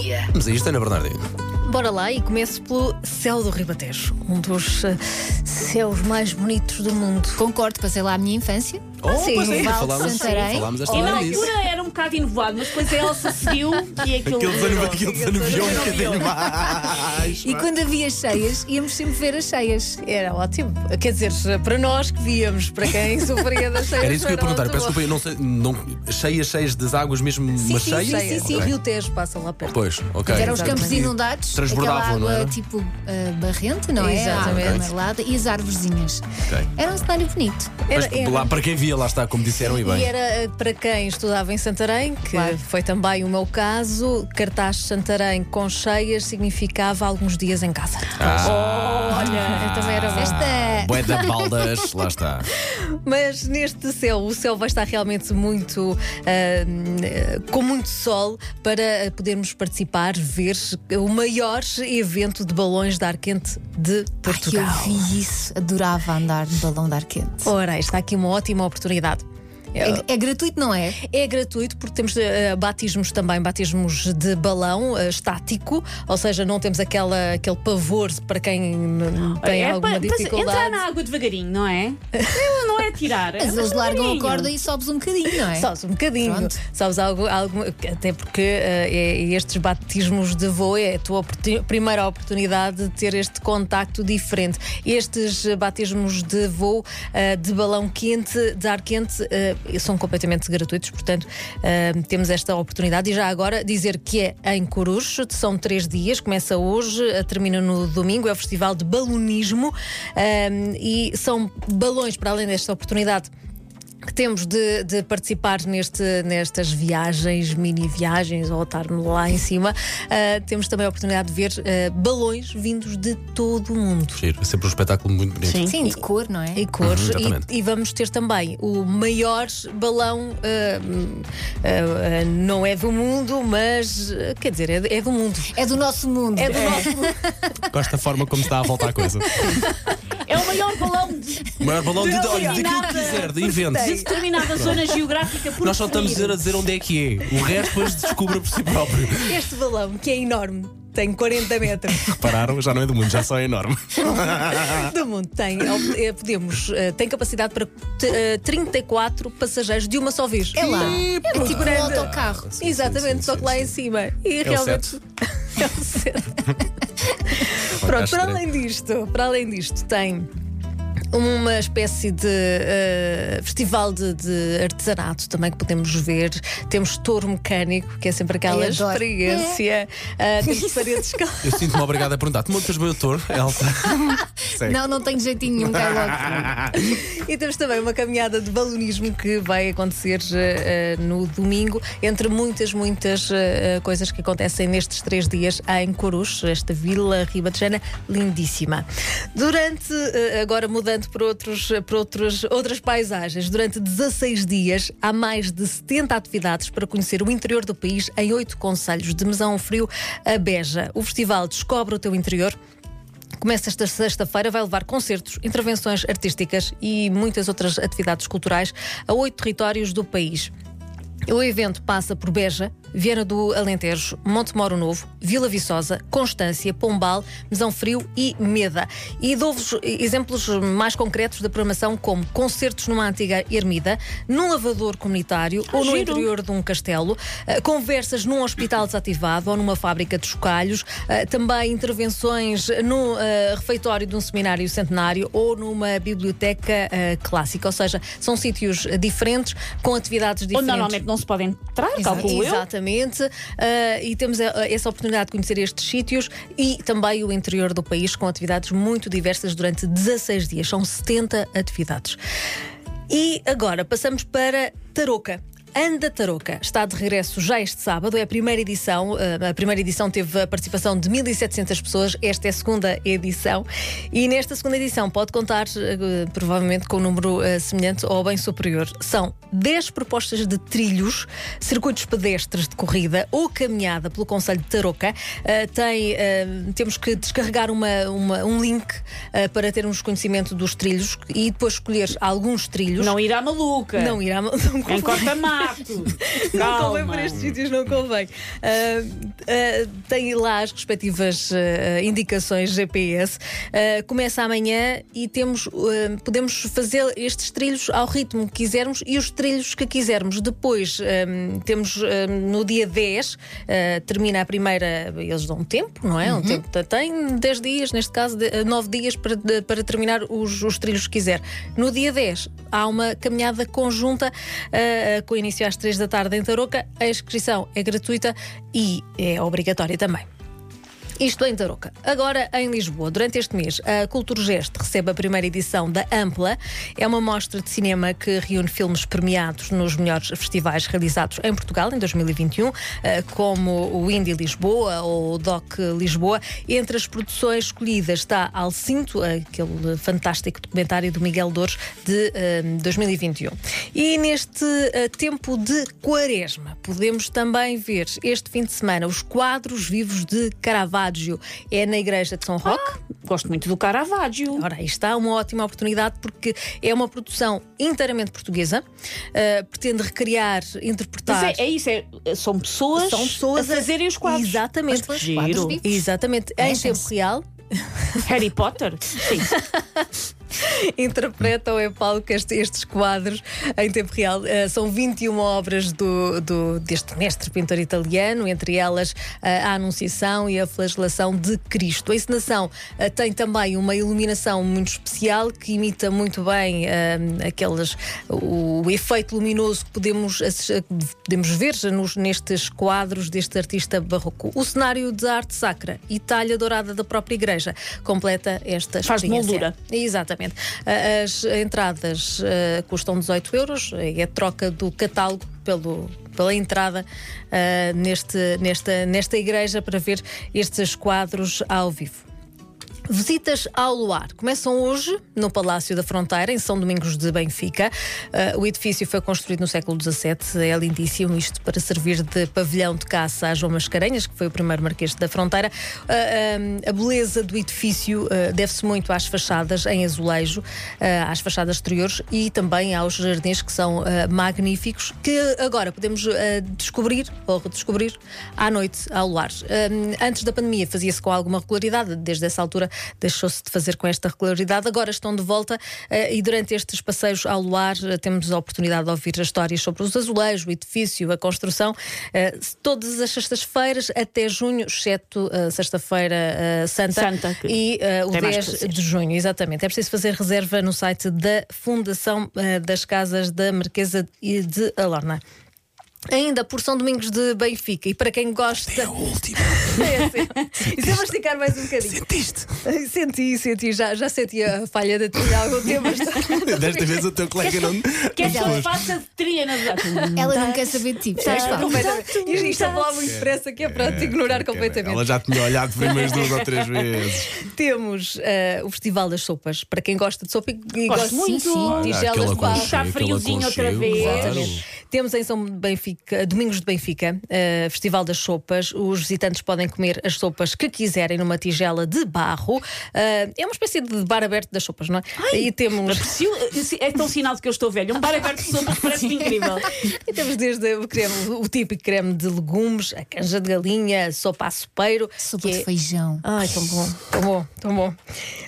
dia. Vamos a isto, Ana Bernardino. Bora lá e começo pelo céu do Ribatejo, um dos eh, céus mais bonitos do mundo. Concordo, passei lá a minha infância. Oh, sim, pois é, Vale de falámos, Santarém. falámos esta E na disso. altura era um bocado inovado, mas depois a Elsa seguiu e aquilo. Aquele desanu- aquele desanuviou um bocadinho mais. E quando havia cheias, íamos sempre ver as cheias. Era ótimo. Quer dizer, para nós que víamos, para quem sofria das cheias. Era isso que eu ia perguntar. Peço desculpa, eu não sei. Não, cheias, cheias das águas, mesmo Sim, uma sim, cheia? sim, sim, sim. Ok. Rio Tejo passa lá perto. Pois, ok. Eram os campos inundados, aquela Transbordavam, não água era? tipo ah, barrenta, não é? Exatamente. Água amarelada e as árvorezinhas. Ok. Era um cenário bonito. Mas Era- era- lá, para quem via, lá está, como disseram e E bem. era eh, para quem estudava em Santarém, que Claro. foi também o meu caso, cartaz de Santarém com cheias significava alguns dias em casa. Ah, Olha, eu também era bom. Esta. bué da baldas, lá está. Mas neste céu, o céu vai estar realmente muito ah, com muito sol para podermos participar, ver o maior evento de balões de ar quente de Ai, eu Portugal. vi isso. Adorava andar de balão de ar quente. Ora, está aqui uma ótima oportunidade. É, é gratuito, não é? É gratuito porque temos eh, batismos também, batismos de balão eh, estático, ou seja, não temos aquela, aquele pavor para quem n- tem É alguma pa- dificuldade. Entrar na água devagarinho, não é? Não, não é tirar. é Mas eles largam a corda e sobes um bocadinho, não é? Sabes um bocadinho, Pronto. sabes algo, algo até porque é- estes batismos de voo é a tua primeira oportunidade de ter este contacto diferente. Estes batismos de voo de balão quente, de ar quente, são completamente gratuitos, portanto eh, temos esta oportunidade. E já agora dizer que é em Coruche, são três dias, começa hoje, eh, termina no domingo, é o Festival de Balonismo eh, e são balões para além desta oportunidade que temos de, de participar neste, nestas viagens, mini viagens, ou estar lá em cima, ah, temos também a oportunidade de ver ah, balões vindos de todo o mundo. Giro, é sempre um espetáculo muito bonito. Sim. Sim, de cor, não é? E cores, Uhum, exatamente. e, e vamos ter também o maior balão, ah, não é do mundo, mas quer dizer, é, é do mundo. É do nosso mundo. É do nosso mundo. Gosto da forma como está a voltar a coisa. É o maior balão de, O maior balão de, não, daquilo que quiser, de invento. de determinada zona geográfica por Nós só estamos a dizer, a definir. dizer onde é que é. O resto depois descubra por si próprio. Este balão, que é enorme, tem 40 metros. Repararam? Já não é do mundo, já só é enorme. do mundo tem. eh, Podemos, eh, tem capacidade para t- eh, 34 passageiros de uma só vez. É lá. É tipo um grande. autocarro. Sim, Exatamente, sim, só sim, que lá sim. em cima. E o realmente. É o Pronto, para além disto, para além disto, tem. Uma espécie de eh, festival de, de artesanato também que podemos ver. Temos touro mecânico, que é sempre aquela Ai, adoro. experiência. Ah, temos paredes cal- Eu sinto-me obrigado a perguntar. Tu montas bem o touro, Elsa? Não, não tenho jeitinho nenhum, cai logo. E temos também uma caminhada de balonismo que vai acontecer eh, eh, no domingo, entre muitas, muitas eh, eh, coisas que acontecem nestes três dias em Coruche, esta vila ribatejana lindíssima. Durante, eh, agora mudando para, outros, para outros, outras paisagens, durante 16 dias há mais de 70 atividades para conhecer o interior do país em oito conselhos, de Mesão Frio a Beja. O festival Descobre o Teu Interior. Começa esta sexta-feira, vai levar concertos, intervenções artísticas e muitas outras atividades culturais a oito territórios do país. O evento passa por Beja, Viana do Alentejo, Monte Moro Novo, Vila Viçosa, Constância, Pombal, Mesão Frio e Meda. E dou-vos exemplos mais concretos da programação, como concertos numa antiga ermida, num lavador comunitário ou no giro. interior de um castelo, eh, conversas num hospital desativado ou numa fábrica de chocalhos, eh, também intervenções no eh, refeitório de um seminário centenário ou numa biblioteca clássica. Ou seja, são sítios diferentes, com atividades Onde diferentes. normalmente não se pode entrar, Exa- calculo eu. Exatamente. Ah, e temos a- essa oportunidade de conhecer estes sítios e também o interior do país com atividades muito diversas durante 16 dias. São 70 atividades. E agora passamos para Tarouca. Anda Tarouca está de regresso já este sábado, é a primeira edição. eh, A primeira edição teve a participação de 1.700 pessoas, esta é a segunda edição. E nesta segunda edição pode contar eh, provavelmente com um número eh, semelhante ou bem superior. São 10 propostas de trilhos, circuitos pedestres de corrida ou caminhada pelo Conselho de Tarouca. Tem, temos que descarregar uma, uma- um link para termos conhecimento dos trilhos e depois escolher alguns trilhos. Não ir à maluca. Não irá. Não Em corta-mar. Chato. Não convém por estes sítios, não convém. Ah, ah, tem lá as respectivas ah, indicações GPS. Começa amanhã e temos, podemos fazer estes trilhos ao ritmo que quisermos e os trilhos que quisermos. Depois ah, temos no dia 10, ah, termina a primeira, eles dão um tempo, não é? Um tempo tem 10 dias, neste caso, 9 dias para, de- para terminar os, os trilhos que quiser. No dia 10 há uma caminhada conjunta com início às 3 da tarde em Tarouca. A inscrição é gratuita e é obrigatória também. Isto em Tarouca. Agora, em Lisboa, durante este mês, a Culturgest recebe a primeira edição da Ampla. É uma mostra de cinema que reúne filmes premiados nos melhores festivais realizados em Portugal em 2021, eh, como o Indie Lisboa ou o Doc Lisboa. Entre as produções escolhidas está Alcinto, aquele fantástico documentário do Miguel Douros de eh, 2021. E neste eh, tempo de quaresma, podemos também ver este fim de semana os quadros vivos de Caravaggio. É na Igreja de São Roque. Gosto muito do Caravaggio. Ora, aí está uma ótima oportunidade porque é uma produção inteiramente portuguesa, eh, pretende recriar, interpretar. Mas é, é isso, é, são pessoas, São pessoas a fazerem os quadros. Exatamente. Giro. quadros. Exatamente, em Mexem-se. tempo real. Harry Potter? Sim. interpretam em palco este- estes quadros em tempo real. Eh, são 21 obras do, do- deste mestre pintor italiano, entre elas eh, a Anunciação e a Flagelação de Cristo. A encenação eh, tem também uma iluminação muito especial que imita muito bem aqueles, o, o efeito luminoso que podemos, podemos ver nos, nestes quadros deste artista barroco. O cenário de arte sacra e talha dourada da própria igreja completa esta Faz experiência. moldura. Exatamente. Ah, As entradas ah, custam 18 euros, é a troca do catálogo pelo, pela entrada ah, neste, nesta, nesta igreja para ver estes quadros ao vivo. Visitas ao Luar começam hoje no Palácio da Fronteira, em São Domingos de Benfica. Uh, o edifício foi construído no século XVII, é lindíssimo, isto para servir de pavilhão de caça a João Mascarenhas, que foi o primeiro Marquês da Fronteira. Uh, um, a beleza do edifício uh, deve-se muito às fachadas em azulejo, uh, às fachadas exteriores e também aos jardins que são uh, magníficos, que agora podemos uh, descobrir ou redescobrir à noite ao Luar. Antes da pandemia fazia-se com alguma regularidade, desde essa altura deixou-se de fazer com esta regularidade. Agora estão de volta eh, e durante estes passeios ao luar eh, temos a oportunidade de ouvir as histórias sobre os azulejos, o edifício, a construção, eh, todas as sextas-feiras até junho, exceto sexta-feira Santa, Santa, e o tem mais 10 passeios. de junho, exatamente. É preciso fazer reserva no site da Fundação das Casas da Marquesa e de Alorna. Ainda por São Domingos de Benfica, e para quem gosta. É a última. É, sim. E se eu esticar mais um bocadinho? Sentiste? Senti, senti, já, já senti a falha da trilha há algum tempo. mas- Desta vez o teu colega não. Queres que ela faça trilha na verdade? Ela não quer saber de ti. Ah, Paulo? completamente. E isto está a falar muito depressa que é para te ignorar completamente. Ela já tinha olhado primeiro duas ou três vezes. Temos eh, o Festival das Sopas. Para quem gosta de sopa e gosta muito. Tigelas de barro. aquele friozinho outra vez. Exatamente. Temos em São Benfica, Domingos de Benfica, eh, Festival das Sopas. Os visitantes podem comer as sopas que quiserem numa tigela de barro. Eh, é uma espécie de bar aberto das sopas, não é? e temos. É tão sinal de que eu estou velho. Um bar aberto de sopas parece-me incrível. E temos desde o, creme, o típico creme de legumes, a canja de galinha, a sopa a sopeiro. Sopa que de é- feijão. Ai, tão bom, tão bom, tão bom.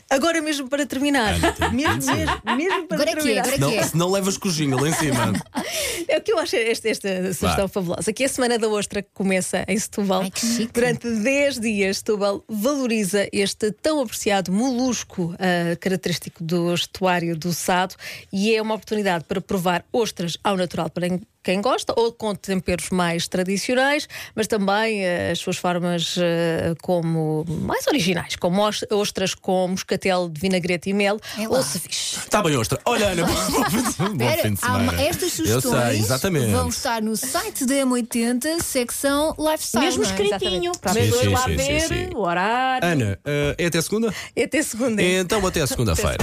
Agora mesmo para terminar. Mesmo, mesmo, mesmo para Agora é que é, terminar. agora é Não, que é. se não levas o jingle em cima. O que eu acho esta, esta sugestão fabulosa. Que é a Semana da Ostra que começa em Setúbal. Ai, que chique. Durante 10 dias, Setúbal valoriza este tão apreciado molusco ah, característico do estuário do Sado e é uma oportunidade para provar ostras ao natural para quem gosta ou com temperos mais tradicionais, mas também ah, as suas formas ah, como mais originais, como os- ostras com moscatel de vinagrete e mel É ou ceviche. Está bem, ostra. Olha, Ana, bom, bom Espera, fim de há uma- semana. estas sugestões sei, exatamente. vão estar no site da M80, secção Lifestyle. Mesmo escritinho. Para Sim, lá sim, ver sim, sim. o horário. Ana, eh, é até segunda? É até segunda. Então até segunda-feira.